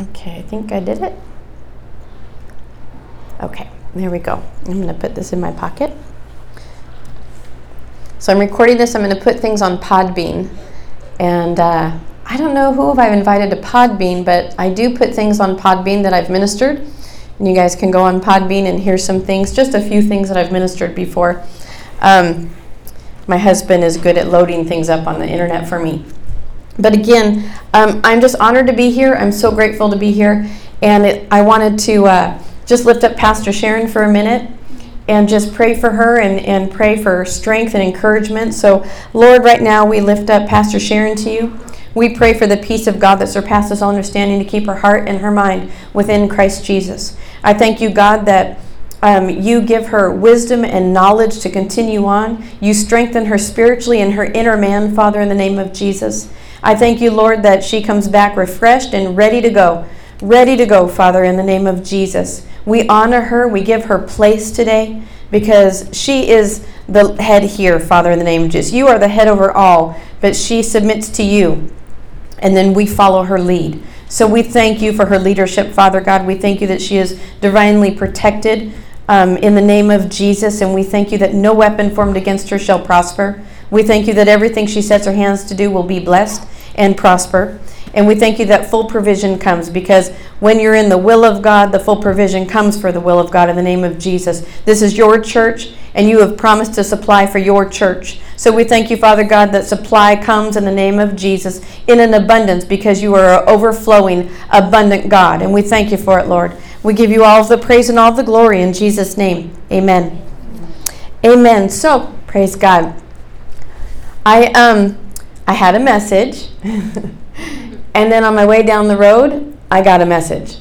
Okay, I think I did it. Okay, there we go. I'm going to put this in my pocket. So I'm recording this. I'm going to put things on Podbean. And uh, I don't know who I've invited to Podbean, but I do put things on Podbean that I've ministered. And you guys can go on Podbean and hear some things, just a few things that I've ministered before. Um, my husband is good at loading things up on the internet for me. But again, um, I'm just honored to be here. I'm so grateful to be here. And it, I wanted to uh, just lift up Pastor Sharon for a minute and just pray for her and, and pray for strength and encouragement. So, Lord, right now we lift up Pastor Sharon to you. We pray for the peace of God that surpasses all understanding to keep her heart and her mind within Christ Jesus. I thank you, God, that um, you give her wisdom and knowledge to continue on. You strengthen her spiritually and her inner man, Father, in the name of Jesus. I thank you, Lord, that she comes back refreshed and ready to go. Ready to go, Father, in the name of Jesus. We honor her. We give her place today because she is the head here, Father, in the name of Jesus. You are the head over all, but she submits to you, and then we follow her lead. So we thank you for her leadership, Father God. We thank you that she is divinely protected um, in the name of Jesus, and we thank you that no weapon formed against her shall prosper. We thank you that everything she sets her hands to do will be blessed and prosper. And we thank you that full provision comes because when you're in the will of God, the full provision comes for the will of God in the name of Jesus. This is your church, and you have promised to supply for your church. So we thank you, Father God, that supply comes in the name of Jesus in an abundance because you are an overflowing, abundant God. And we thank you for it, Lord. We give you all the praise and all the glory in Jesus' name. Amen. Amen. So, praise God. I um I had a message. and then on my way down the road, I got a message.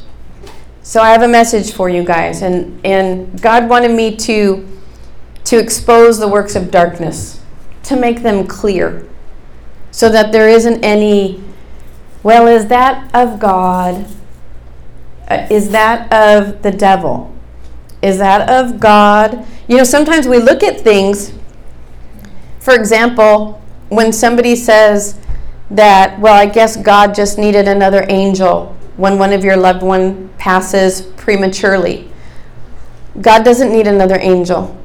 So I have a message for you guys and and God wanted me to to expose the works of darkness, to make them clear. So that there isn't any well, is that of God? Uh, is that of the devil? Is that of God? You know, sometimes we look at things, for example, when somebody says that, well, I guess God just needed another angel when one of your loved one passes prematurely. God doesn't need another angel.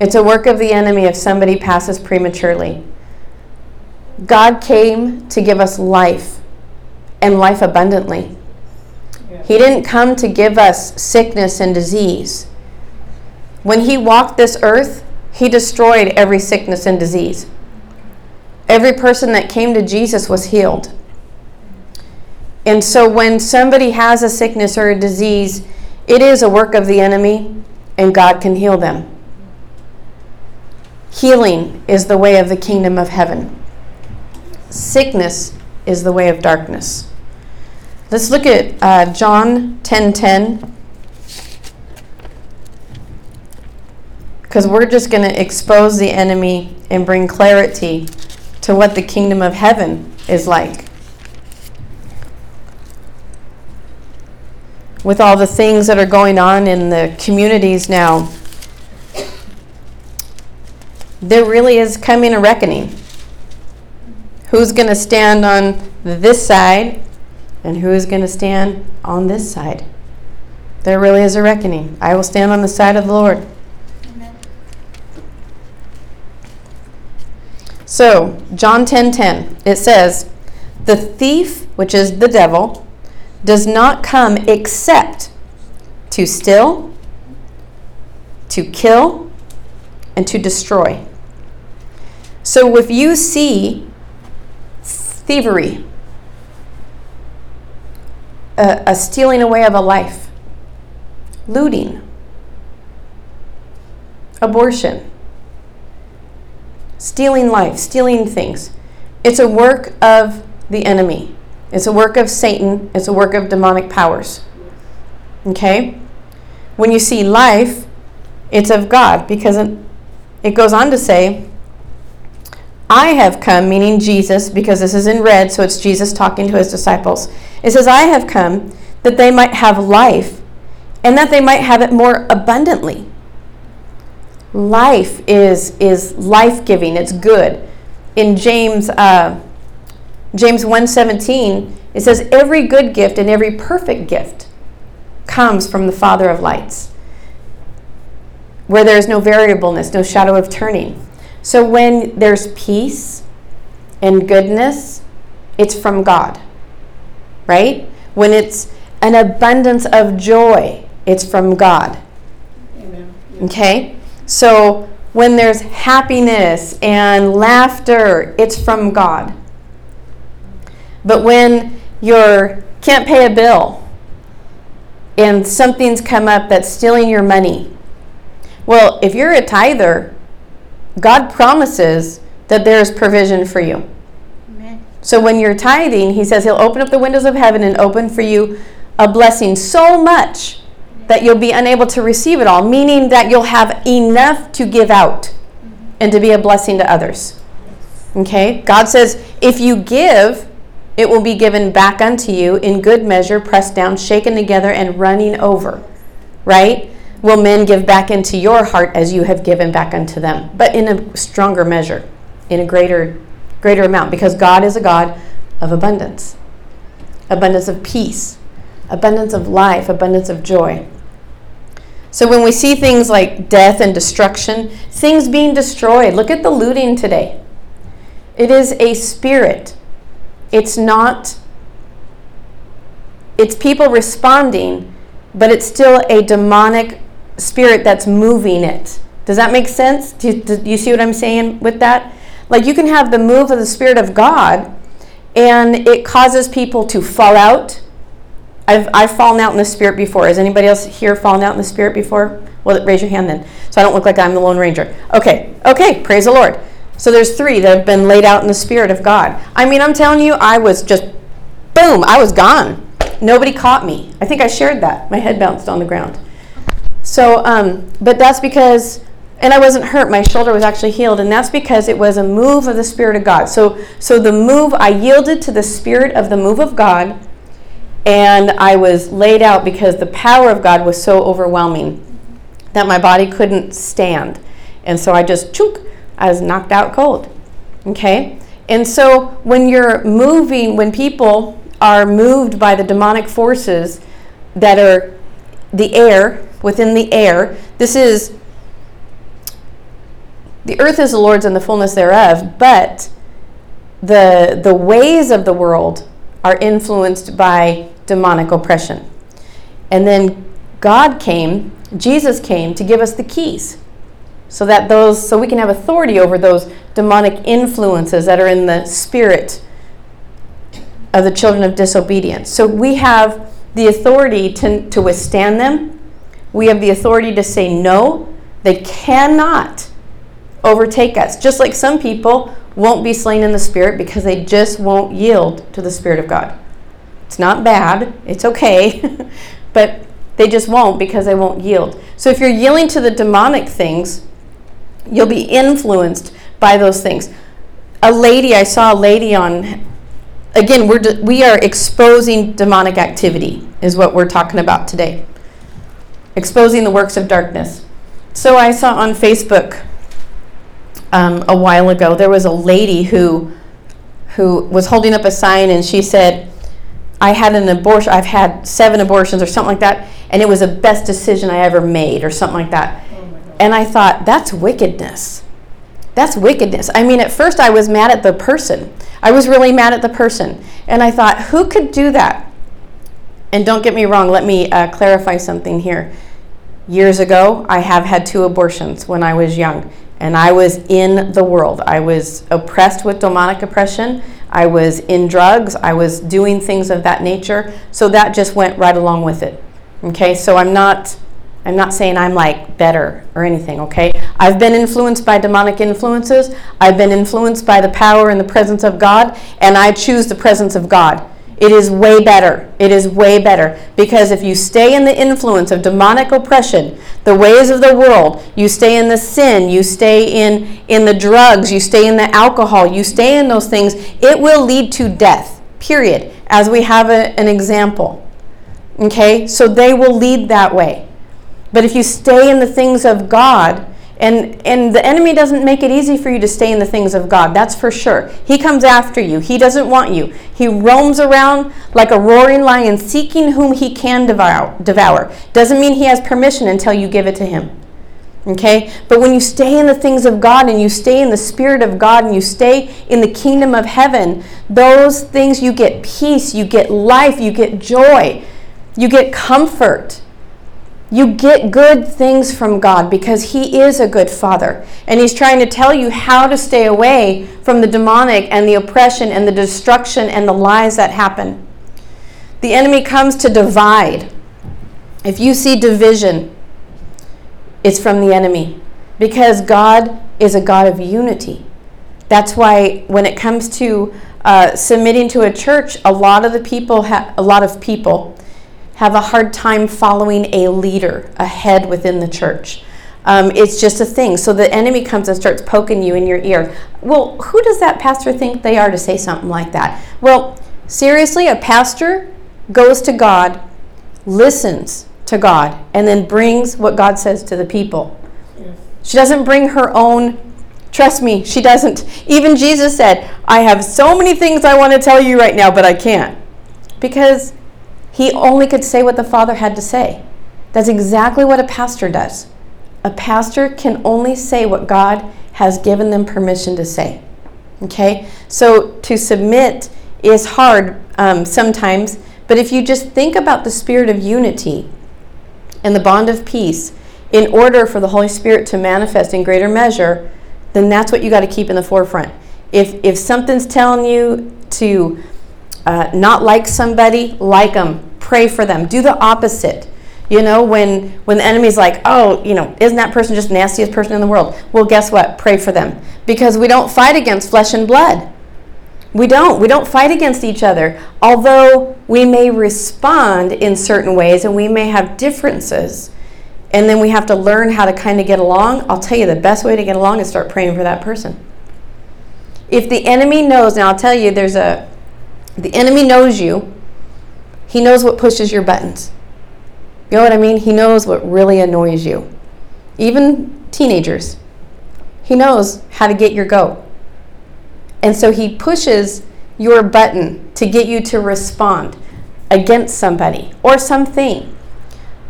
It's a work of the enemy if somebody passes prematurely. God came to give us life and life abundantly. He didn't come to give us sickness and disease. When He walked this earth, He destroyed every sickness and disease. Every person that came to Jesus was healed. And so when somebody has a sickness or a disease, it is a work of the enemy, and God can heal them. Healing is the way of the kingdom of heaven. Sickness is the way of darkness. Let's look at uh, John 10:10. 10, because we're just going to expose the enemy and bring clarity to what the kingdom of heaven is like. With all the things that are going on in the communities now, there really is coming a reckoning. Who's going to stand on this side and who's going to stand on this side? There really is a reckoning. I will stand on the side of the Lord. So, John 10:10, 10, 10, it says, "The thief, which is the devil, does not come except to steal, to kill, and to destroy." So, if you see thievery, a, a stealing away of a life, looting, abortion, stealing life, stealing things. It's a work of the enemy. It's a work of Satan. It's a work of demonic powers. Okay? When you see life, it's of God because it goes on to say, I have come, meaning Jesus, because this is in red, so it's Jesus talking to his disciples. It says, I have come that they might have life and that they might have it more abundantly life is is life-giving it's good in james uh, james 1.17 It says, Every good gift and every perfect gift comes from the Father of lights, where there is no variableness, no shadow of turning. So when there's peace and goodness, it's from God, right? When it's an abundance of joy, it's from God. Amen. Okay? So when there's happiness and laughter, it's from God. But when you can't pay a bill and something's come up that's stealing your money, well, if you're a tither, God promises that there's provision for you. Amen. So when you're tithing, He says He'll open up the windows of heaven and open for you a blessing so much that you'll be unable to receive it all, meaning that you'll have enough to give out and to be a blessing to others. Okay? God says, if you give, it will be given back unto you in good measure, pressed down, shaken together, and running over. Right? Will men give back into your heart as you have given back unto them, but in a stronger measure, in a greater greater amount, because God is a God of abundance. Abundance of peace, abundance of life, abundance of joy. So when we see things like death and destruction, things being destroyed, look at the looting today. It is a spirit. It's not, it's people responding, but it's still a demonic spirit that's moving it. Does that make sense? Do you, do you see what I'm saying with that? Like you can have the move of the Spirit of God, and it causes people to fall out I've, I've fallen out in the spirit before. Has anybody else here fallen out in the spirit before? Well, raise your hand then. So I don't look like I'm the Lone Ranger. Okay, okay, praise the Lord. So there's three that have been laid out in the spirit of God. I mean, I'm telling you, I was just, boom, I was gone. Nobody caught me. I think I shared that. My head bounced on the ground. So, um, but that's because, and I wasn't hurt. My shoulder was actually healed, and that's because it was a move of the Spirit of God. So, so the move, I yielded to the Spirit of the move of God and I was laid out because the power of God was so overwhelming that my body couldn't stand. And so I just chook, I was knocked out cold. Okay? And so when you're moving, when people are moved by the demonic forces that are the air, within the air, this is the earth is the Lord's and the fullness thereof, but the the ways of the world are influenced by demonic oppression. And then God came, Jesus came to give us the keys so that those so we can have authority over those demonic influences that are in the spirit of the children of disobedience. So we have the authority to, to withstand them. We have the authority to say no. They cannot overtake us. Just like some people won't be slain in the spirit because they just won't yield to the spirit of God. It's not bad, it's okay, but they just won't because they won't yield. So if you're yielding to the demonic things, you'll be influenced by those things. A lady, I saw a lady on, again, we're, we are exposing demonic activity, is what we're talking about today. Exposing the works of darkness. So I saw on Facebook um, a while ago, there was a lady who, who was holding up a sign and she said, I had an abortion, I've had seven abortions or something like that, and it was the best decision I ever made or something like that. Oh and I thought, that's wickedness. That's wickedness. I mean, at first I was mad at the person. I was really mad at the person. And I thought, who could do that? And don't get me wrong, let me uh, clarify something here. Years ago, I have had two abortions when I was young, and I was in the world. I was oppressed with demonic oppression. I was in drugs, I was doing things of that nature. So that just went right along with it. Okay, so I'm not I'm not saying I'm like better or anything, okay? I've been influenced by demonic influences. I've been influenced by the power and the presence of God, and I choose the presence of God. It is way better. It is way better. Because if you stay in the influence of demonic oppression, the ways of the world, you stay in the sin, you stay in, in the drugs, you stay in the alcohol, you stay in those things, it will lead to death, period, as we have a, an example. Okay? So they will lead that way. But if you stay in the things of God, And, and the enemy doesn't make it easy for you to stay in the things of God, that's for sure. He comes after you, he doesn't want you. He roams around like a roaring lion, seeking whom he can devour. devour. Doesn't mean he has permission until you give it to him. Okay? But when you stay in the things of God and you stay in the Spirit of God and you stay in the kingdom of heaven, those things you get peace, you get life, you get joy, you get comfort. You get good things from God because He is a good Father. And He's trying to tell you how to stay away from the demonic and the oppression and the destruction and the lies that happen. The enemy comes to divide. If you see division, it's from the enemy because God is a God of unity. That's why when it comes to uh, submitting to a church, a lot of the people, ha- a lot of people have a hard time following a leader, a head within the church. Um, it's just a thing. So the enemy comes and starts poking you in your ear. Well, who does that pastor think they are to say something like that? Well, seriously, a pastor goes to God, listens to God, and then brings what God says to the people. She doesn't bring her own. Trust me, she doesn't. Even Jesus said, I have so many things I want to tell you right now, but I can't. Because he only could say what the Father had to say. That's exactly what a pastor does. A pastor can only say what God has given them permission to say. Okay? So to submit is hard um, sometimes, but if you just think about the spirit of unity and the bond of peace, in order for the Holy Spirit to manifest in greater measure, then that's what you got to keep in the forefront. If, if something's telling you to uh, not like somebody, like them, pray for them, do the opposite. You know, when when the enemy's like, oh, you know, isn't that person just nastiest person in the world? Well, guess what? Pray for them because we don't fight against flesh and blood. We don't. We don't fight against each other. Although we may respond in certain ways and we may have differences, and then we have to learn how to kind of get along. I'll tell you the best way to get along is start praying for that person. If the enemy knows, now I'll tell you, there's a the enemy knows you. He knows what pushes your buttons. You know what I mean? He knows what really annoys you. Even teenagers. He knows how to get your goat. And so he pushes your button to get you to respond against somebody or something.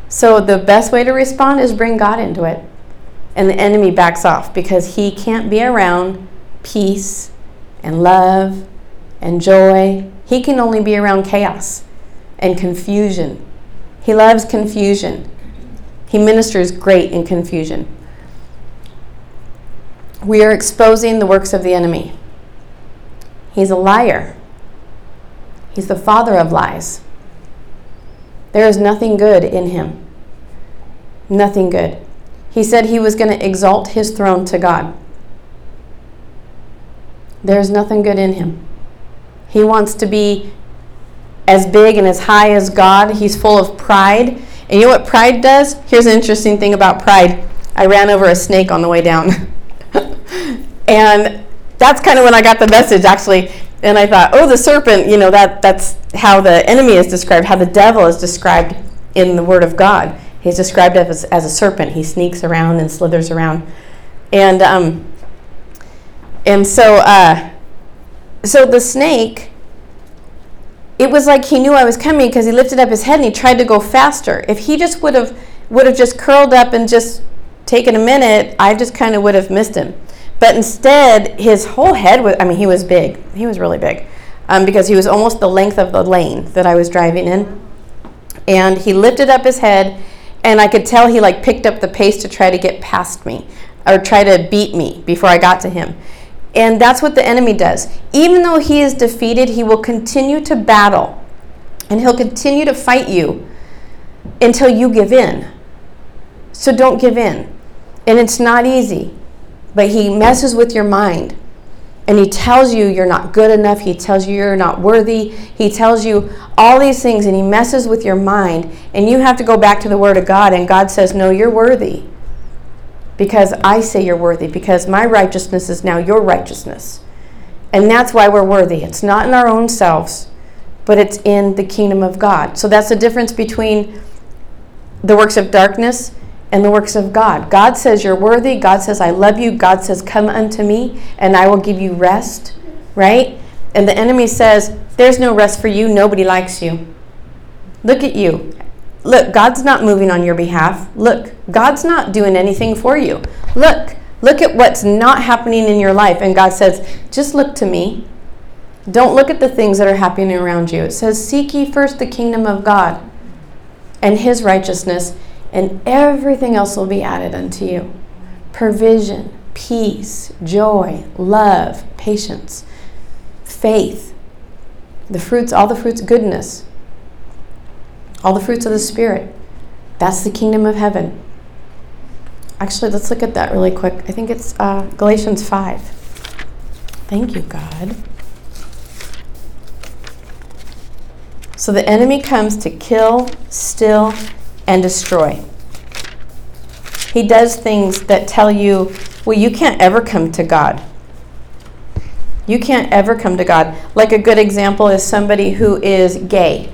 So the best way to respond is bring God into it. And the enemy backs off because he can't be around peace and love and joy he can only be around chaos and confusion. He loves confusion. He ministers great in confusion. We are exposing the works of the enemy. He's a liar. He's the father of lies. There is nothing good in him. Nothing good. He said he was going to exalt his throne to God. There is nothing good in him. He wants to be as big and as high as God. He's full of pride. And you know what pride does? Here's an interesting thing about pride. I ran over a snake on the way down. and that's kind of when I got the message actually. And I thought, oh, the serpent, you know, that, that's how the enemy is described, how the devil is described in the Word of God. He's described as, as a serpent. He sneaks around and slithers around. And, um, and so, uh, so the snake, it was like he knew I was coming because he lifted up his head and he tried to go faster. If he just would have would have just curled up and just taken a minute, I just kind of would have missed him. But instead, his whole head was, I mean, he was big. He was really big um, because he was almost the length of the lane that I was driving in. And he lifted up his head, and I could tell he like picked up the pace to try to get past me or try to beat me before I got to him. And that's what the enemy does. Even though he is defeated, he will continue to battle and he'll continue to fight you until you give in. So don't give in. And it's not easy, but he messes with your mind. And he tells you you're not good enough. He tells you you're not worthy. He tells you all these things and he messes with your mind. And you have to go back to the Word of God. And God says, No, you're worthy because I say you're worthy, because my righteousness is now your righteousness. And that's why we're worthy. It's not in our own selves, but it's in the kingdom of God. So that's the difference between the works of darkness and the works of God. God says you're worthy. God says, I love you. God says, Come unto me, and I will give you rest, right? And the enemy says, There's no rest for you. Nobody likes you. Look at you. Look, God's not moving on your behalf. Look, God's not doing anything for you. Look, look at what's not happening in your life. And God says, Just look to me. Don't look at the things that are happening around you. It says, Seek ye first the kingdom of God and his righteousness and everything else will be added unto you provision, peace, joy, love, patience, faith, the fruits, all the fruits, goodness, all the fruits of the Spirit. That's the kingdom of heaven. Actually, let's look at that really quick. I think it's uh, Galatians 5. Thank you, God. So the enemy comes to kill, steal, and destroy. He does things that tell you, well, you can't ever come to God. You can't ever come to God. Like a good example is somebody who is gay.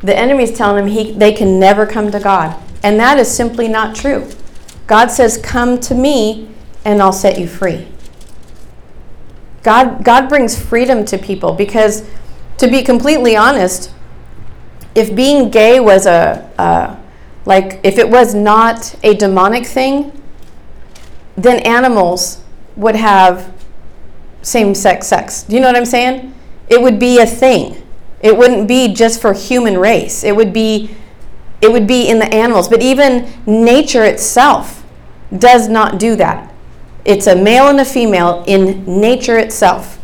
The enemy's telling them he, they can never come to God. And that is simply not true. God says, Come to me and I'll set you free. God, God brings freedom to people because, to be completely honest, if being gay was a, a like if it was not a demonic thing, then animals would have same-sex sex. Do you know what I'm saying? It would be a thing. It wouldn't be just for human race. It would be it would be in the animals, but even nature itself does not do that. It's a male and a female in nature itself.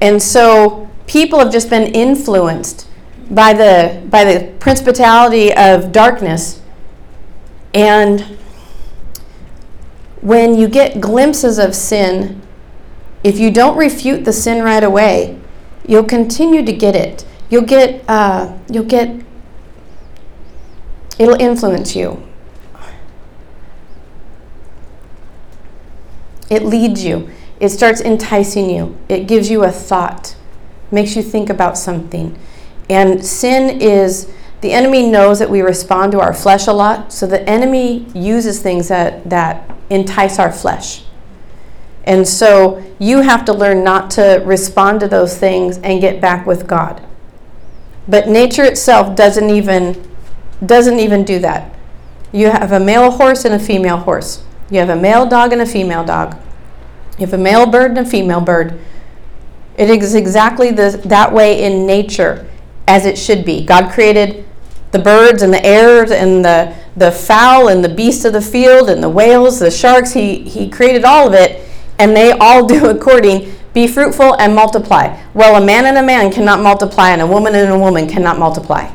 And so people have just been influenced by the by the principality of darkness and when you get glimpses of sin if you don't refute the sin right away you'll continue to get it. You'll get uh, you'll get it'll influence you. It leads you. It starts enticing you. It gives you a thought. Makes you think about something. And sin is the enemy knows that we respond to our flesh a lot, so the enemy uses things that, that entice our flesh. And so you have to learn not to respond to those things and get back with God. But nature itself doesn't even doesn't even do that. You have a male horse and a female horse. You have a male dog and a female dog. You have a male bird and a female bird. It is exactly the, that way in nature as it should be. God created the birds and the airs and the, the fowl and the beasts of the field and the whales, the sharks. He, he created all of it, and they all do according be fruitful and multiply. Well, a man and a man cannot multiply, and a woman and a woman cannot multiply.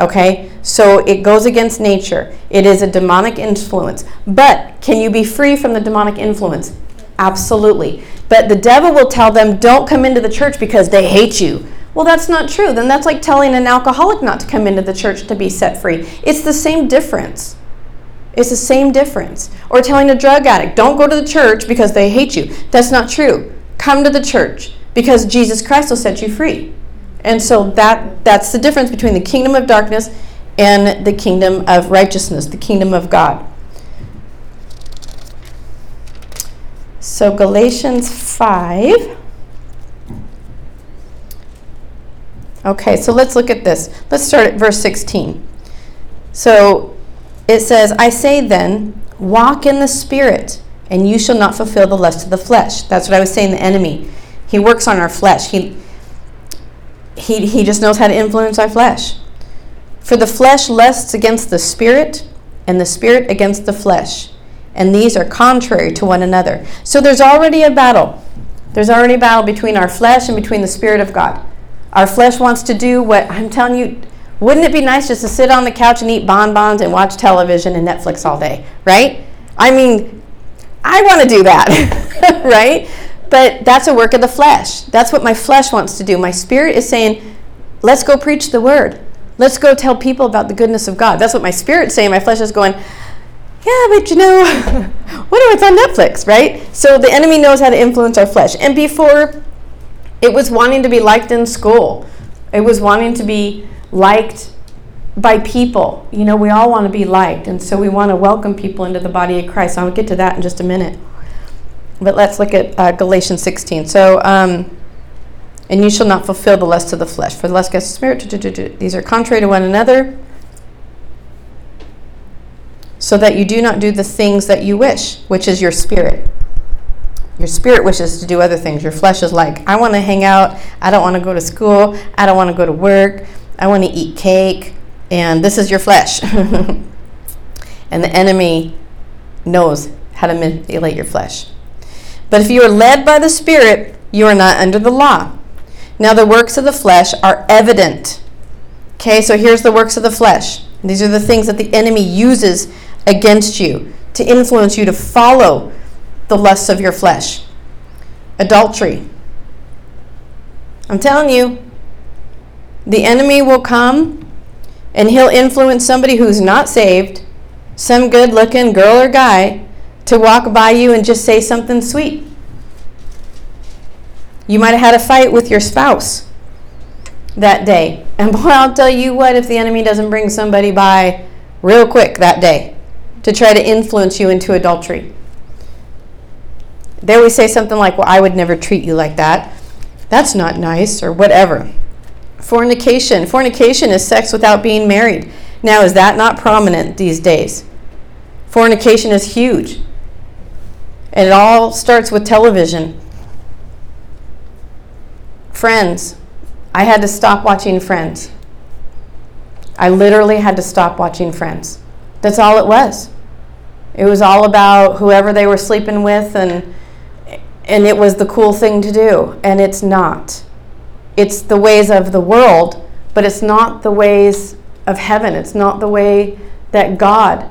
Okay? So it goes against nature. It is a demonic influence. But can you be free from the demonic influence? Absolutely. But the devil will tell them, don't come into the church because they hate you. Well, that's not true. Then that's like telling an alcoholic not to come into the church to be set free. It's the same difference. It's the same difference. Or telling a drug addict, don't go to the church because they hate you. That's not true. Come to the church because Jesus Christ will set you free. And so that that's the difference between the kingdom of darkness and the kingdom of righteousness, the kingdom of God. So Galatians 5 Okay, so let's look at this. Let's start at verse 16. So it says, I say then, walk in the Spirit, and you shall not fulfill the lust of the flesh. That's what I was saying, the enemy. He works on our flesh. He, he, he just knows how to influence our flesh. For the flesh lusts against the Spirit, and the Spirit against the flesh. And these are contrary to one another. So there's already a battle. There's already a battle between our flesh and between the Spirit of God. Our flesh wants to do what I'm telling you. Wouldn't it be nice just to sit on the couch and eat bonbons and watch television and Netflix all day, right? I mean, I want to do that, right? But that's a work of the flesh. That's what my flesh wants to do. My spirit is saying, let's go preach the word. Let's go tell people about the goodness of God. That's what my spirit's saying. My flesh is going, yeah, but you know, what if it's on Netflix, right? So the enemy knows how to influence our flesh. And before it was wanting to be liked in school. It was wanting to be liked by people. You know, we all want to be liked, and so we want to welcome people into the body of Christ. I'll get to that in just a minute. But let's look at uh, Galatians 16. So, um, and you shall not fulfill the lust of the flesh, for the lust against the spirit, these are contrary to one another, so that you do not do the things that you wish, which is your spirit. Your spirit wishes to do other things. Your flesh is like, I want to hang out. I don't want to go to school. I don't want to go to work. I want to eat cake and this is your flesh. and the enemy knows how to manipulate your flesh. But if you are led by the Spirit, you are not under the law. Now, the works of the flesh are evident. Okay, so here's the works of the flesh. These are the things that the enemy uses against you to influence you to follow the lusts of your flesh. Adultery. I'm telling you, the enemy will come and he'll influence somebody who's not saved, some good looking girl or guy, to walk by you and just say something sweet. You might have had a fight with your spouse that day. And boy, I'll tell you what, if the enemy doesn't bring somebody by real quick that day to try to influence you into adultery. There we say something like, Well, I would never treat you like that. That's not nice, or whatever. Fornication. Fornication is sex without being married. Now, is that not prominent these days? Fornication is huge. And it all starts with television. Friends. I had to stop watching Friends. I literally had to stop watching Friends. That's all it was. It was all about whoever they were sleeping with and and it was the cool thing to do and it's not it's the ways of the world, but it's not the ways of heaven. It's not the way that God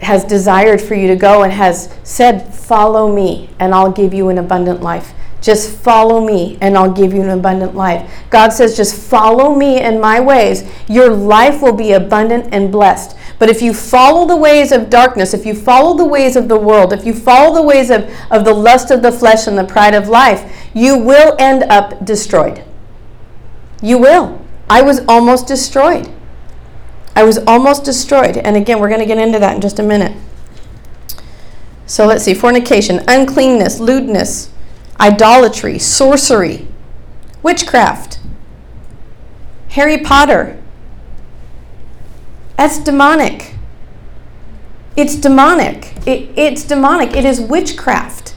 has desired for you to go and has said, Follow me, and I'll give you an abundant life. Just follow me, and I'll give you an abundant life. God says, Just follow me in my ways. Your life will be abundant and blessed. But if you follow the ways of darkness, if you follow the ways of the world, if you follow the ways of, of the lust of the flesh and the pride of life, you will end up destroyed. You will. I was almost destroyed. I was almost destroyed. And again, we're going to get into that in just a minute. So let's see fornication, uncleanness, lewdness, idolatry, sorcery, witchcraft, Harry Potter. That's demonic. It's demonic. It, it's demonic. It is witchcraft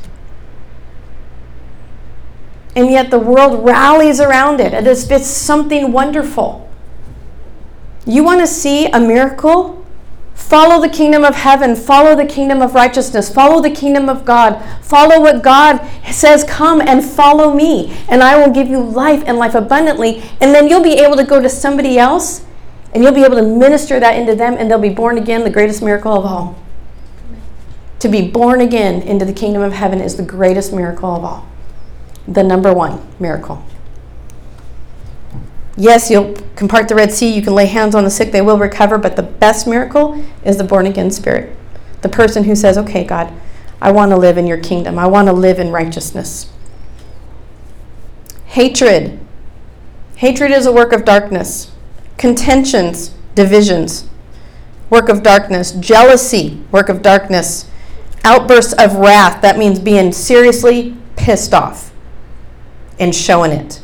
and yet the world rallies around it as if it's something wonderful. You want to see a miracle? Follow the kingdom of heaven, follow the kingdom of righteousness, follow the kingdom of God, follow what God says, come and follow me, and I will give you life and life abundantly. And then you'll be able to go to somebody else and you'll be able to minister that into them, and they'll be born again, the greatest miracle of all. To be born again into the kingdom of heaven is the greatest miracle of all the number one miracle. Yes, you can part the Red Sea, you can lay hands on the sick, they will recover, but the best miracle is the born again spirit. The person who says, Okay, God, I want to live in your kingdom, I want to live in righteousness. Hatred. Hatred is a work of darkness. Contentions, divisions, work of darkness. Jealousy, work of darkness. Outbursts of wrath, that means being seriously pissed off and showing it.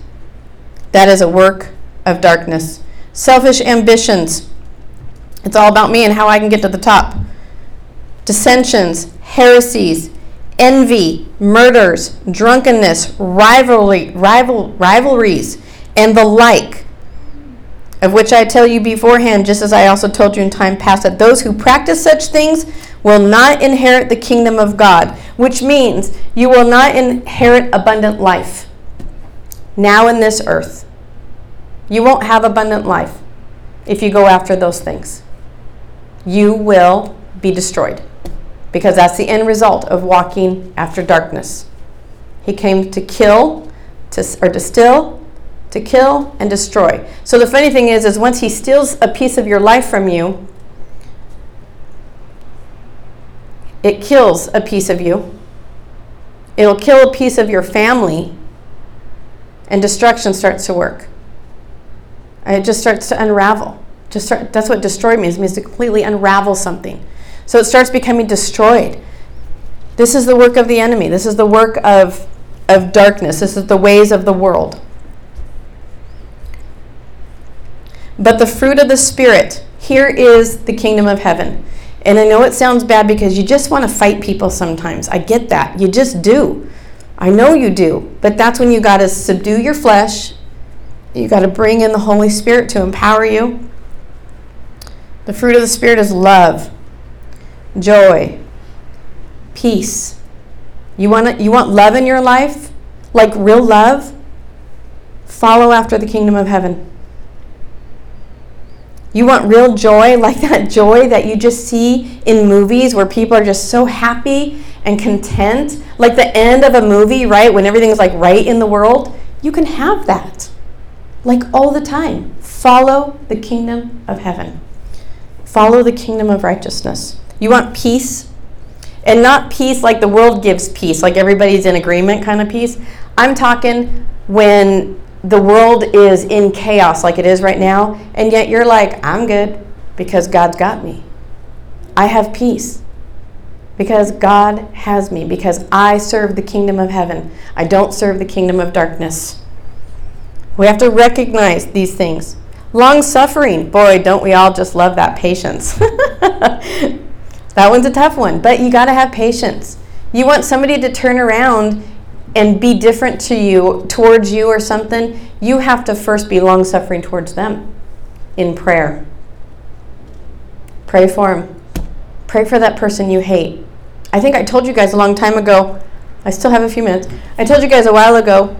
That is a work of darkness. Selfish ambitions. It's all about me and how I can get to the top. Dissensions, heresies, envy, murders, drunkenness, rivalry, rival, rivalries, and the like, of which I tell you beforehand, just as I also told you in time past, that those who practice such things will not inherit the kingdom of God, which means you will not inherit abundant life now in this earth. You won't have abundant life if you go after those things. You will be destroyed because that's the end result of walking after darkness. He came to kill, to, or to steal, to kill, and destroy. So the funny thing is, is once he steals a piece of your life from you, it kills a piece of you. It'll kill a piece of your family and destruction starts to work. It just starts to unravel. Just start, that's what destroy means. It means to completely unravel something. So it starts becoming destroyed. This is the work of the enemy. This is the work of, of darkness. This is the ways of the world. But the fruit of the Spirit, here is the kingdom of heaven. And I know it sounds bad because you just want to fight people sometimes. I get that. You just do. I know you do. But that's when you got to subdue your flesh. You got to bring in the Holy Spirit to empower you. The fruit of the Spirit is love, joy, peace. You want you want love in your life? Like real love? Follow after the kingdom of heaven. You want real joy, like that joy that you just see in movies where people are just so happy and content, like the end of a movie, right? When everything's like right in the world, you can have that. Like all the time. Follow the kingdom of heaven. Follow the kingdom of righteousness. You want peace? And not peace like the world gives peace, like everybody's in agreement kind of peace. I'm talking when the world is in chaos like it is right now, and yet you're like, I'm good because God's got me. I have peace because God has me, because I serve the kingdom of heaven. I don't serve the kingdom of darkness. We have to recognize these things. Long suffering, boy, don't we all just love that patience. that one's a tough one, but you got to have patience. You want somebody to turn around and be different to you, towards you or something, you have to first be long suffering towards them in prayer. Pray for them. Pray for that person you hate. I think I told you guys a long time ago. I still have a few minutes. I told you guys a while ago.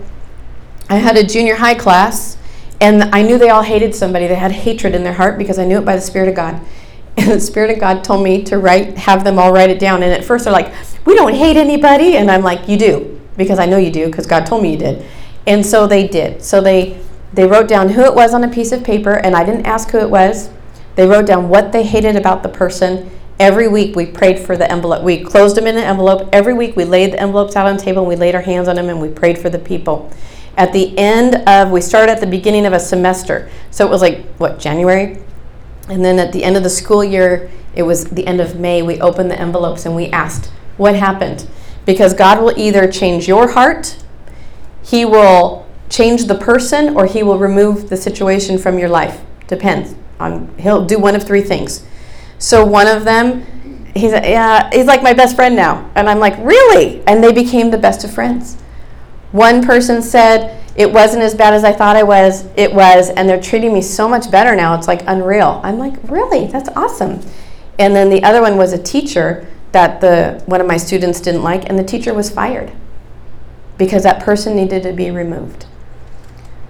I had a junior high class, and I knew they all hated somebody. They had hatred in their heart because I knew it by the Spirit of God. And the Spirit of God told me to write, have them all write it down. And at first they're like, "We don't hate anybody," and I'm like, "You do." Because I know you do because God told me you did. And so they did. So they they wrote down who it was on a piece of paper and I didn't ask who it was. They wrote down what they hated about the person. Every week we prayed for the envelope. We closed them in an envelope. Every week we laid the envelopes out on the table and we laid our hands on them and we prayed for the people. At the end of we started at the beginning of a semester. So it was like what, January? And then at the end of the school year, it was the end of May, we opened the envelopes and we asked, what happened? Because God will either change your heart, He will change the person, or He will remove the situation from your life. Depends. On, he'll do one of three things. So one of them, he's yeah, he's like my best friend now, and I'm like, really? And they became the best of friends. One person said it wasn't as bad as I thought it was. It was, and they're treating me so much better now. It's like unreal. I'm like, really? That's awesome. And then the other one was a teacher that the one of my students didn't like and the teacher was fired because that person needed to be removed.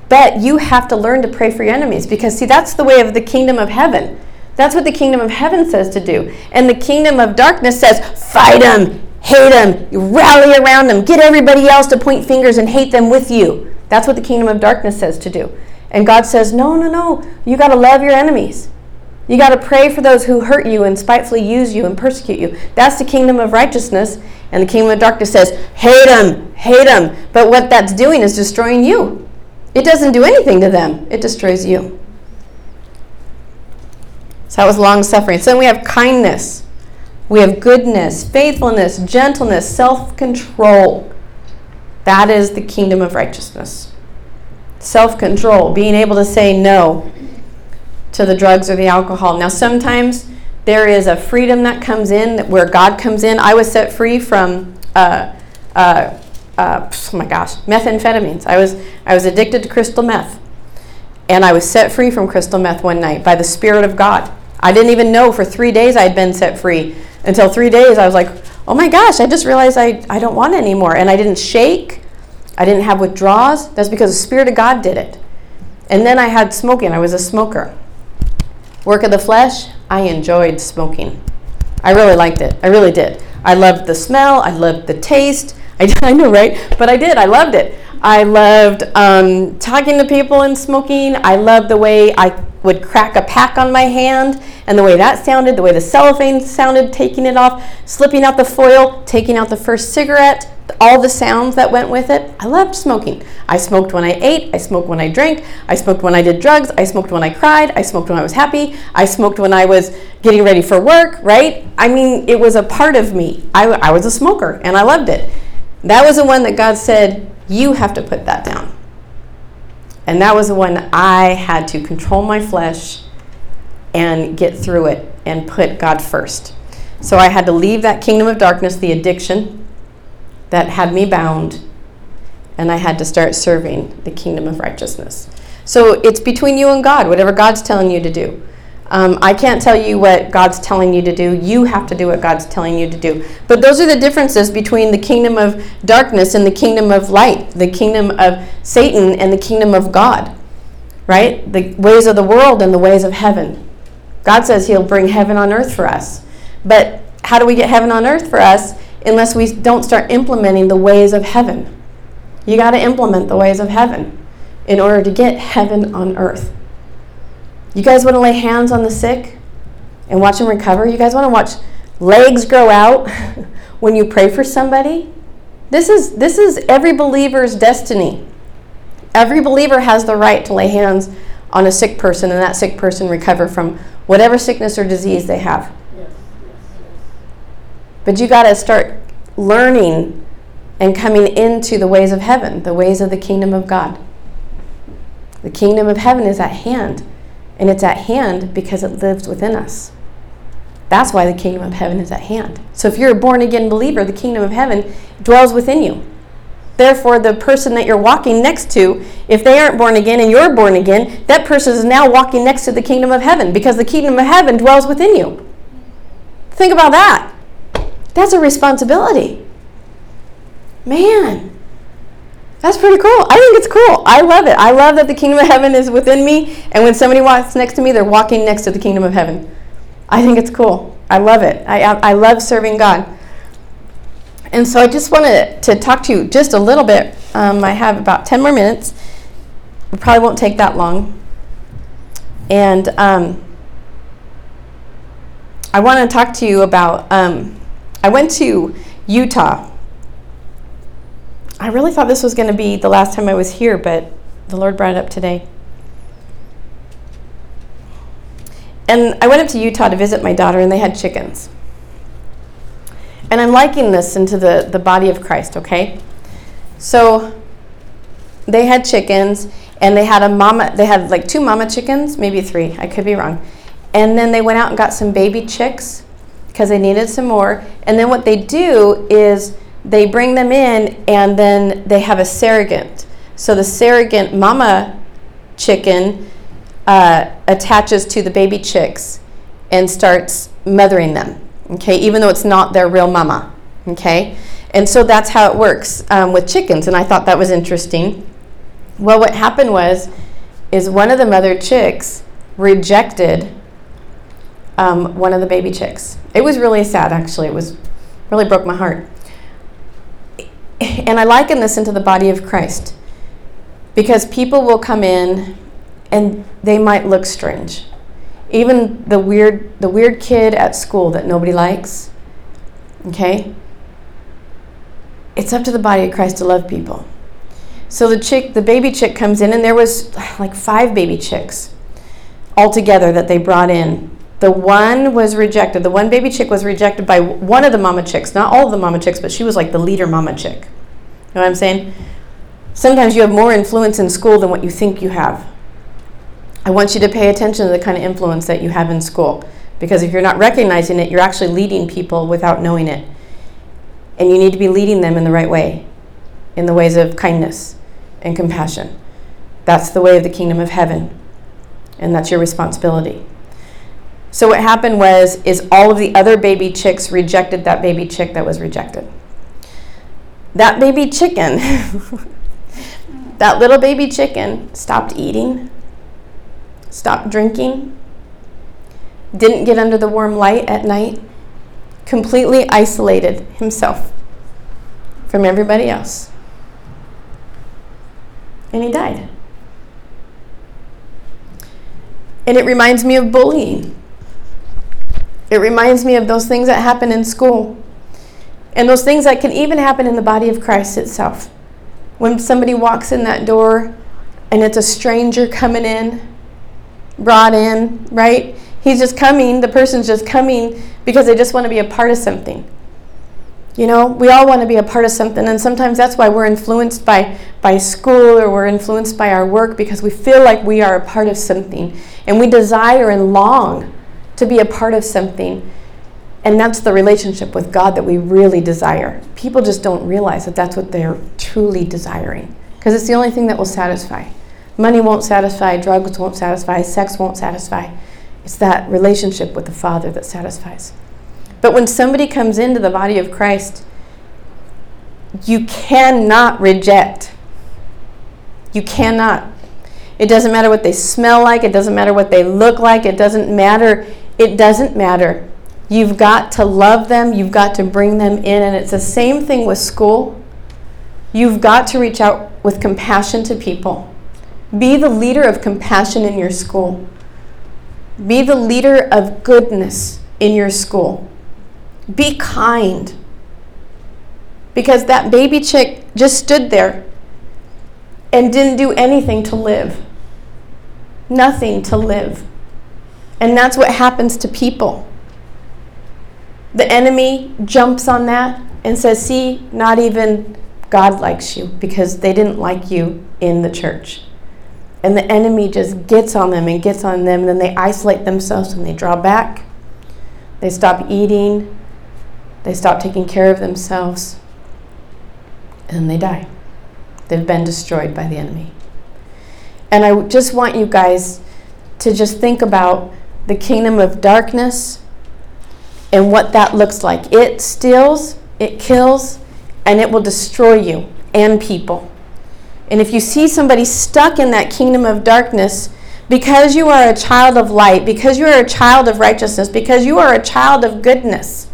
But you have to learn to pray for your enemies because see that's the way of the kingdom of heaven. That's what the kingdom of heaven says to do. And the kingdom of darkness says, fight them, hate them, rally around them, get everybody else to point fingers and hate them with you. That's what the kingdom of darkness says to do. And God says, no, no, no, you got to love your enemies. You got to pray for those who hurt you and spitefully use you and persecute you. That's the kingdom of righteousness. And the kingdom of darkness says, hate them, hate them. But what that's doing is destroying you. It doesn't do anything to them, it destroys you. So that was long suffering. So then we have kindness, we have goodness, faithfulness, gentleness, self control. That is the kingdom of righteousness. Self control, being able to say no to the drugs or the alcohol. Now, sometimes there is a freedom that comes in where God comes in. I was set free from, uh, uh, uh, oh my gosh, methamphetamines. I was, I was addicted to crystal meth. And I was set free from crystal meth one night by the Spirit of God. I didn't even know for three days I had been set free. Until three days, I was like, oh my gosh, I just realized I, I don't want it anymore. And I didn't shake, I didn't have withdrawals. That's because the Spirit of God did it. And then I had smoking, I was a smoker. Work of the flesh, I enjoyed smoking. I really liked it. I really did. I loved the smell. I loved the taste. I, I know, right? But I did. I loved it. I loved um, talking to people and smoking. I loved the way I would crack a pack on my hand, and the way that sounded, the way the cellophane sounded, taking it off, slipping out the foil, taking out the first cigarette, all the sounds that went with it. I loved smoking. I smoked when I ate, I smoked when I drank, I smoked when I did drugs, I smoked when I cried, I smoked when I was happy, I smoked when I was getting ready for work, right? I mean, it was a part of me. I, I was a smoker and I loved it. That was the one that God said, You have to put that down. And that was the one I had to control my flesh and get through it and put God first. So I had to leave that kingdom of darkness, the addiction that had me bound, and I had to start serving the kingdom of righteousness. So it's between you and God, whatever God's telling you to do. Um, I can't tell you what God's telling you to do. You have to do what God's telling you to do. But those are the differences between the kingdom of darkness and the kingdom of light, the kingdom of Satan and the kingdom of God, right? The ways of the world and the ways of heaven. God says He'll bring heaven on earth for us. But how do we get heaven on earth for us unless we don't start implementing the ways of heaven? You got to implement the ways of heaven in order to get heaven on earth. You guys want to lay hands on the sick and watch them recover? You guys want to watch legs grow out when you pray for somebody? This is this is every believer's destiny. Every believer has the right to lay hands on a sick person and that sick person recover from whatever sickness or disease they have. But you got to start learning and coming into the ways of heaven, the ways of the kingdom of God. The kingdom of heaven is at hand. And it's at hand because it lives within us. That's why the kingdom of heaven is at hand. So if you're a born again believer, the kingdom of heaven dwells within you. Therefore, the person that you're walking next to, if they aren't born again and you're born again, that person is now walking next to the kingdom of heaven because the kingdom of heaven dwells within you. Think about that. That's a responsibility. Man, that's pretty cool. I think it's cool. I love it. I love that the kingdom of heaven is within me, and when somebody walks next to me, they're walking next to the kingdom of heaven. I think it's cool. I love it. I, I, love serving God. And so I just wanted to talk to you just a little bit. Um, I have about 10 more minutes. It probably won't take that long. And um, I want to talk to you about. Um, I went to Utah I really thought this was going to be the last time I was here, but the Lord brought it up today. And I went up to Utah to visit my daughter, and they had chickens. And I'm liking this into the, the body of Christ, okay? So they had chickens, and they had a mama, they had like two mama chickens, maybe three, I could be wrong. And then they went out and got some baby chicks because they needed some more. And then what they do is they bring them in and then they have a surrogate. So the surrogate mama chicken uh, attaches to the baby chicks and starts mothering them. Okay, even though it's not their real mama. Okay, and so that's how it works um, with chickens. And I thought that was interesting. Well, what happened was, is one of the mother chicks rejected um, one of the baby chicks. It was really sad, actually. It was really broke my heart. And I liken this into the body of Christ because people will come in and they might look strange. Even the weird the weird kid at school that nobody likes. Okay? It's up to the body of Christ to love people. So the chick, the baby chick comes in and there was like five baby chicks altogether that they brought in the one was rejected. The one baby chick was rejected by one of the mama chicks, not all of the mama chicks, but she was like the leader mama chick. You know what I'm saying? Sometimes you have more influence in school than what you think you have. I want you to pay attention to the kind of influence that you have in school because if you're not recognizing it, you're actually leading people without knowing it. And you need to be leading them in the right way, in the ways of kindness and compassion. That's the way of the kingdom of heaven, and that's your responsibility. So what happened was is all of the other baby chicks rejected that baby chick that was rejected. That baby chicken, that little baby chicken stopped eating, stopped drinking, didn't get under the warm light at night, completely isolated himself from everybody else. And he died. And it reminds me of bullying. It reminds me of those things that happen in school. And those things that can even happen in the body of Christ itself. When somebody walks in that door and it's a stranger coming in, brought in, right? He's just coming, the person's just coming because they just want to be a part of something. You know, we all want to be a part of something, and sometimes that's why we're influenced by, by school or we're influenced by our work because we feel like we are a part of something and we desire and long to be a part of something. And that's the relationship with God that we really desire. People just don't realize that that's what they're truly desiring because it's the only thing that will satisfy. Money won't satisfy, drugs won't satisfy, sex won't satisfy. It's that relationship with the Father that satisfies. But when somebody comes into the body of Christ, you cannot reject. You cannot. It doesn't matter what they smell like, it doesn't matter what they look like, it doesn't matter. It doesn't matter. You've got to love them, you've got to bring them in, and it's the same thing with school. You've got to reach out with compassion to people. Be the leader of compassion in your school. Be the leader of goodness in your school. Be kind. Because that baby chick just stood there and didn't do anything to live. Nothing to live. And that's what happens to people. The enemy jumps on that and says, See, not even God likes you because they didn't like you in the church. And the enemy just gets on them and gets on them, and then they isolate themselves and they draw back. They stop eating, they stop taking care of themselves and they die. They've been destroyed by the enemy. And I just want you guys to just think about the kingdom of darkness and what that looks like. It steals, it kills, and it will destroy you and people. And if you see somebody stuck in that kingdom of darkness, because you are a child of light, because you are a child of righteousness, because you are a child of goodness,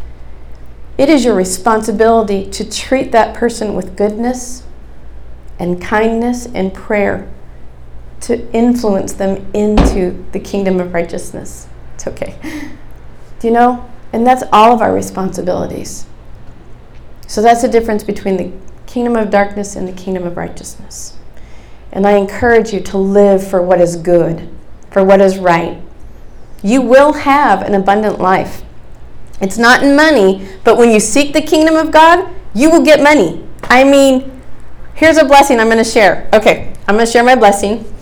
it is your responsibility to treat that person with goodness and kindness and prayer to influence them into the kingdom of righteousness. It's okay. Do you know? And that's all of our responsibilities. So that's the difference between the kingdom of darkness and the kingdom of righteousness. And I encourage you to live for what is good, for what is right. You will have an abundant life. It's not in money, but when you seek the kingdom of God, you will get money. I mean, here's a blessing I'm going to share. Okay, I'm going to share my blessing.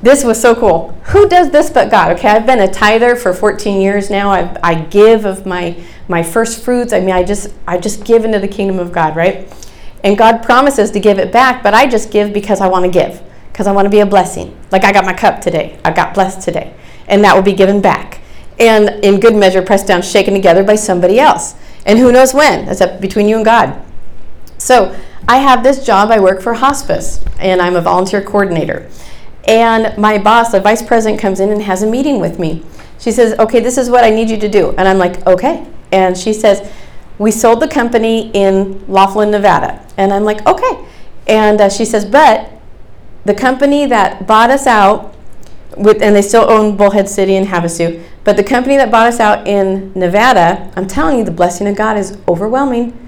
This was so cool. Who does this but God? Okay, I've been a tither for 14 years now. I, I give of my my first fruits. I mean, I just I just give into the kingdom of God, right? And God promises to give it back, but I just give because I want to give, because I want to be a blessing. Like I got my cup today. I got blessed today, and that will be given back and in good measure pressed down, shaken together by somebody else. And who knows when? That's up between you and God. So I have this job. I work for hospice, and I'm a volunteer coordinator. And my boss, the vice president, comes in and has a meeting with me. She says, "Okay, this is what I need you to do," and I'm like, "Okay." And she says, "We sold the company in Laughlin, Nevada," and I'm like, "Okay." And uh, she says, "But the company that bought us out with, and they still own Bullhead City and Havasu. But the company that bought us out in Nevada, I'm telling you, the blessing of God is overwhelming.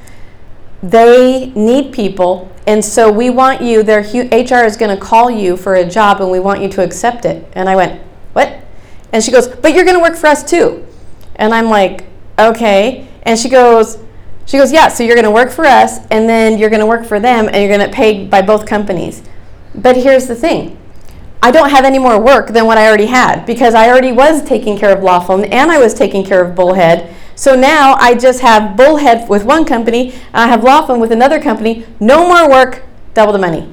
They need people, and so we want you. Their HR is going to call you for a job, and we want you to accept it. And I went, what? And she goes, but you're going to work for us too. And I'm like, okay. And she goes, she goes, yeah. So you're going to work for us, and then you're going to work for them, and you're going to pay by both companies. But here's the thing I don't have any more work than what I already had because I already was taking care of Laughlin and I was taking care of Bullhead. So now I just have Bullhead with one company and I have Laughlin with another company. No more work, double the money.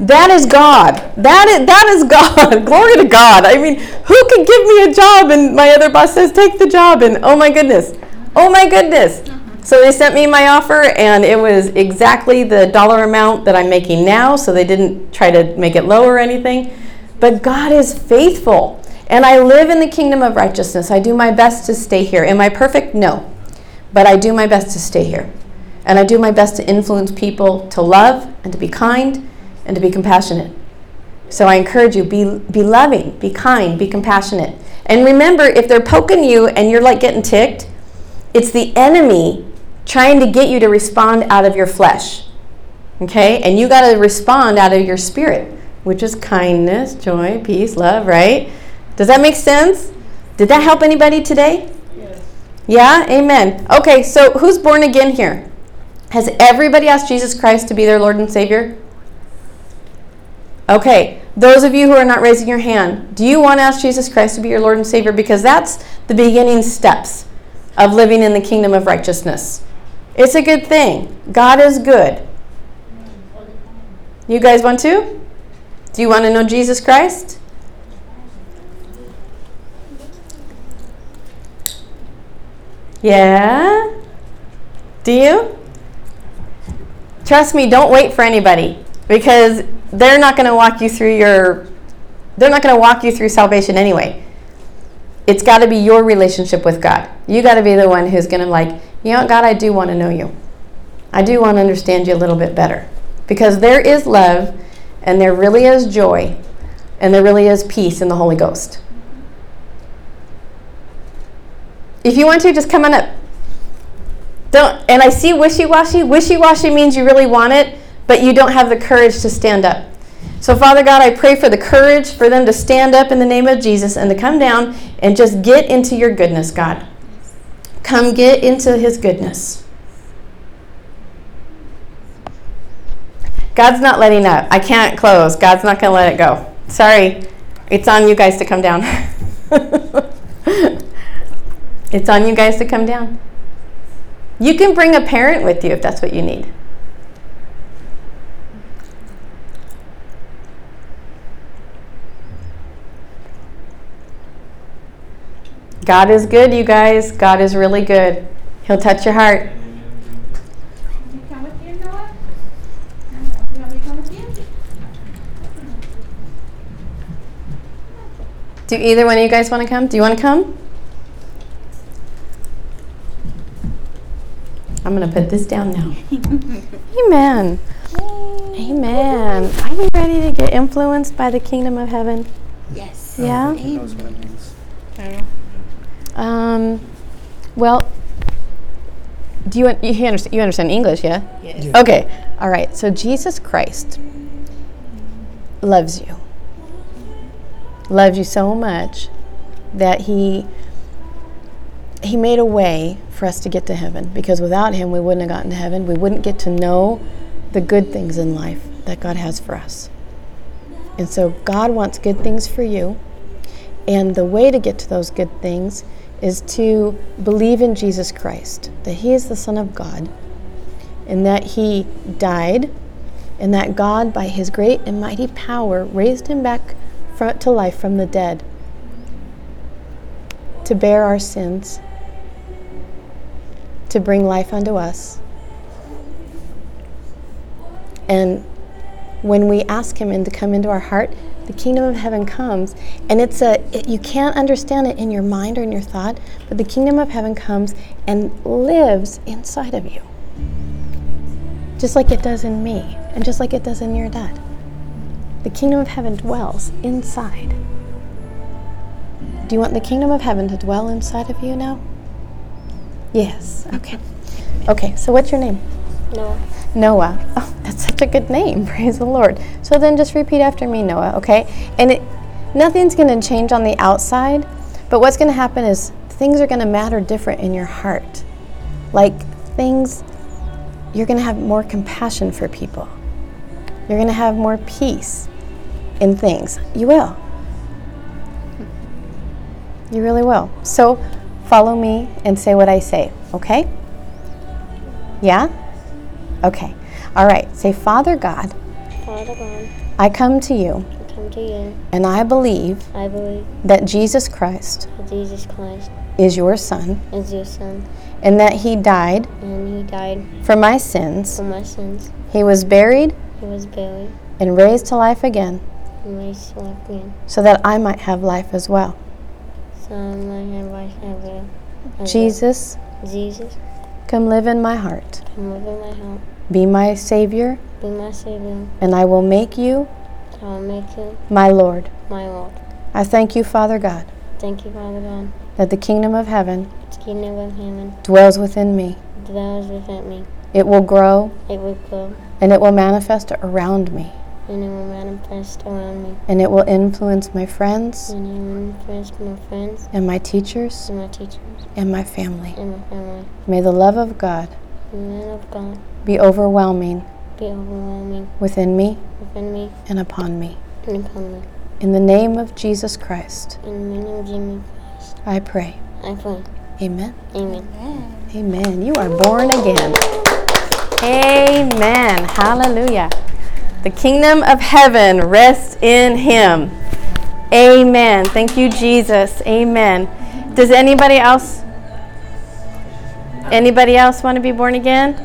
That is God. That is, that is God. Glory to God. I mean, who could give me a job and my other boss says, take the job? And oh my goodness. Oh my goodness. Uh-huh. So they sent me my offer, and it was exactly the dollar amount that I'm making now. So they didn't try to make it lower or anything. But God is faithful. And I live in the kingdom of righteousness. I do my best to stay here. Am I perfect? No. But I do my best to stay here. And I do my best to influence people to love and to be kind and to be compassionate. So I encourage you be be loving, be kind, be compassionate. And remember if they're poking you and you're like getting ticked, it's the enemy trying to get you to respond out of your flesh. Okay? And you got to respond out of your spirit, which is kindness, joy, peace, love, right? Does that make sense? Did that help anybody today? Yes. Yeah? Amen. Okay, so who's born again here? Has everybody asked Jesus Christ to be their Lord and Savior? Okay, those of you who are not raising your hand, do you want to ask Jesus Christ to be your Lord and Savior? Because that's the beginning steps of living in the kingdom of righteousness. It's a good thing. God is good. You guys want to? Do you want to know Jesus Christ? Yeah? Do you? Trust me, don't wait for anybody because they're not going to walk you through your they're not going to walk you through salvation anyway. It's got to be your relationship with God. You got to be the one who's going to like, you know, God, I do want to know you. I do want to understand you a little bit better. Because there is love and there really is joy and there really is peace in the Holy Ghost. If you want to, just come on up. Don't and I see wishy-washy. Wishy-washy means you really want it, but you don't have the courage to stand up. So, Father God, I pray for the courage for them to stand up in the name of Jesus and to come down and just get into your goodness, God. Come get into his goodness. God's not letting up. I can't close. God's not going to let it go. Sorry. It's on you guys to come down. it's on you guys to come down. You can bring a parent with you if that's what you need. God is good, you guys. God is really good. He'll touch your heart. Do either one of you guys want to come? Do you want to come? I'm going to put this down now. Amen. Yay. Amen. Are you ready to get influenced by the kingdom of heaven? Yes. Yeah? Um, well, do you, you, understand, you understand English, yeah? Yes. Yeah. Okay. All right. So Jesus Christ loves you. Loves you so much that he he made a way for us to get to heaven because without him we wouldn't have gotten to heaven. We wouldn't get to know the good things in life that God has for us. And so God wants good things for you. And the way to get to those good things is to believe in Jesus Christ, that He is the Son of God, and that He died, and that God, by His great and mighty power, raised Him back front to life from the dead to bear our sins, to bring life unto us. And when we ask Him and to come into our heart, the kingdom of heaven comes. And it's a it, you can't understand it in your mind or in your thought but the kingdom of heaven comes and lives inside of you. Just like it does in me and just like it does in your dad. The kingdom of heaven dwells inside. Do you want the kingdom of heaven to dwell inside of you now yes okay okay so what's your name noah Noah. Oh, that's such a good name. Praise the Lord. So then just repeat after me, Noah, okay? And it, nothing's going to change on the outside, but what's going to happen is things are going to matter different in your heart. Like things, you're going to have more compassion for people. You're going to have more peace in things. You will. You really will. So follow me and say what I say, okay? Yeah? Okay. All right. Say, Father God. Father God. I come to you. I come to you. And I believe. I believe. That Jesus Christ. That Jesus Christ. Is your son. Is your son. And that he died. And he died. For my sins. For my sins. He was buried. He was buried. And raised to life again. And raised to life again. So that I might have life as well. Jesus. Jesus. Come live in my heart. Come live in my heart. Be my Savior. Be my Savior. And I will make you. I'll make you my Lord. my Lord. I thank you, Father God, Thank you, Father God. that the kingdom of heaven The kingdom of heaven dwells within me. dwells within me. It will grow It will grow and it will manifest around me, and it will manifest around me. and it will influence my friends And it will influence my friends and my teachers and my teachers and my family. and my family. May the love of God The man of God be overwhelming be overwhelming within me within me and upon me. and upon me. In the name of Jesus Christ, In the name of Jesus Christ, I pray. I pray. Amen. Amen. Amen. You are born again. Amen. Hallelujah. The kingdom of heaven rests in him. Amen. Thank you, Jesus. Amen. Does anybody else anybody else want to be born again?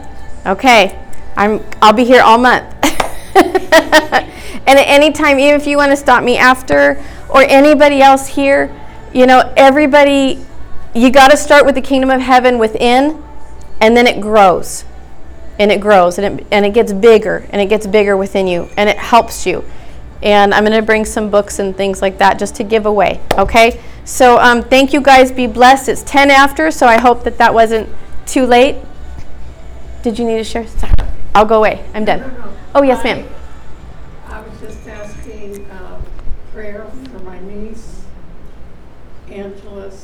Okay. I'm I'll be here all month. and at any time, even if you want to stop me after or anybody else here, you know, everybody you got to start with the kingdom of heaven within and then it grows and it grows and it, and it gets bigger and it gets bigger within you and it helps you. And i'm going to bring some books and things like that just to give away okay? So um, thank you guys. Be blessed. It's 10 after so i hope that that wasn't too late. Did you need to share? Sorry. i'll go away. I'm done. Oh yes ma'am